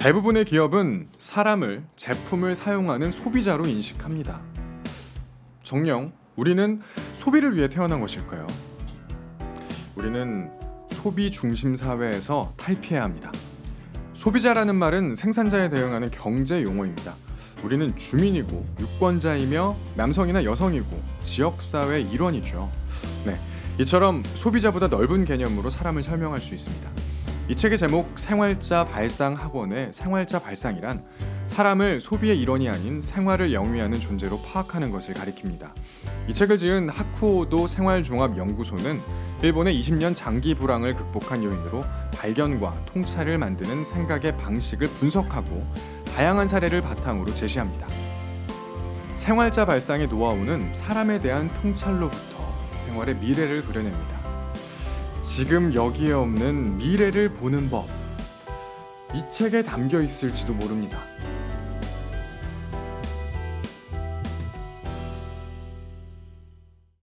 대부분의 기업은 사람을 제품을 사용하는 소비자로 인식합니다. 정녕 우리는 소비를 위해 태어난 것일까요? 우리는 소비 중심 사회에서 탈피해야 합니다. 소비자라는 말은 생산자에 대응하는 경제 용어입니다. 우리는 주민이고 유권자이며 남성이나 여성이고 지역 사회 일원이죠. 네. 이처럼 소비자보다 넓은 개념으로 사람을 설명할 수 있습니다. 이 책의 제목 생활자 발상 학원의 생활자 발상이란 사람을 소비의 일원이 아닌 생활을 영위하는 존재로 파악하는 것을 가리킵니다. 이 책을 지은 하쿠오도 생활종합연구소는 일본의 20년 장기 불황을 극복한 요인으로 발견과 통찰을 만드는 생각의 방식을 분석하고 다양한 사례를 바탕으로 제시합니다. 생활자 발상의 노하우는 사람에 대한 통찰로부터 생활의 미래를 그려냅니다. 지금 여기에 없는 미래를 보는 법. 이 책에 담겨 있을지도 모릅니다.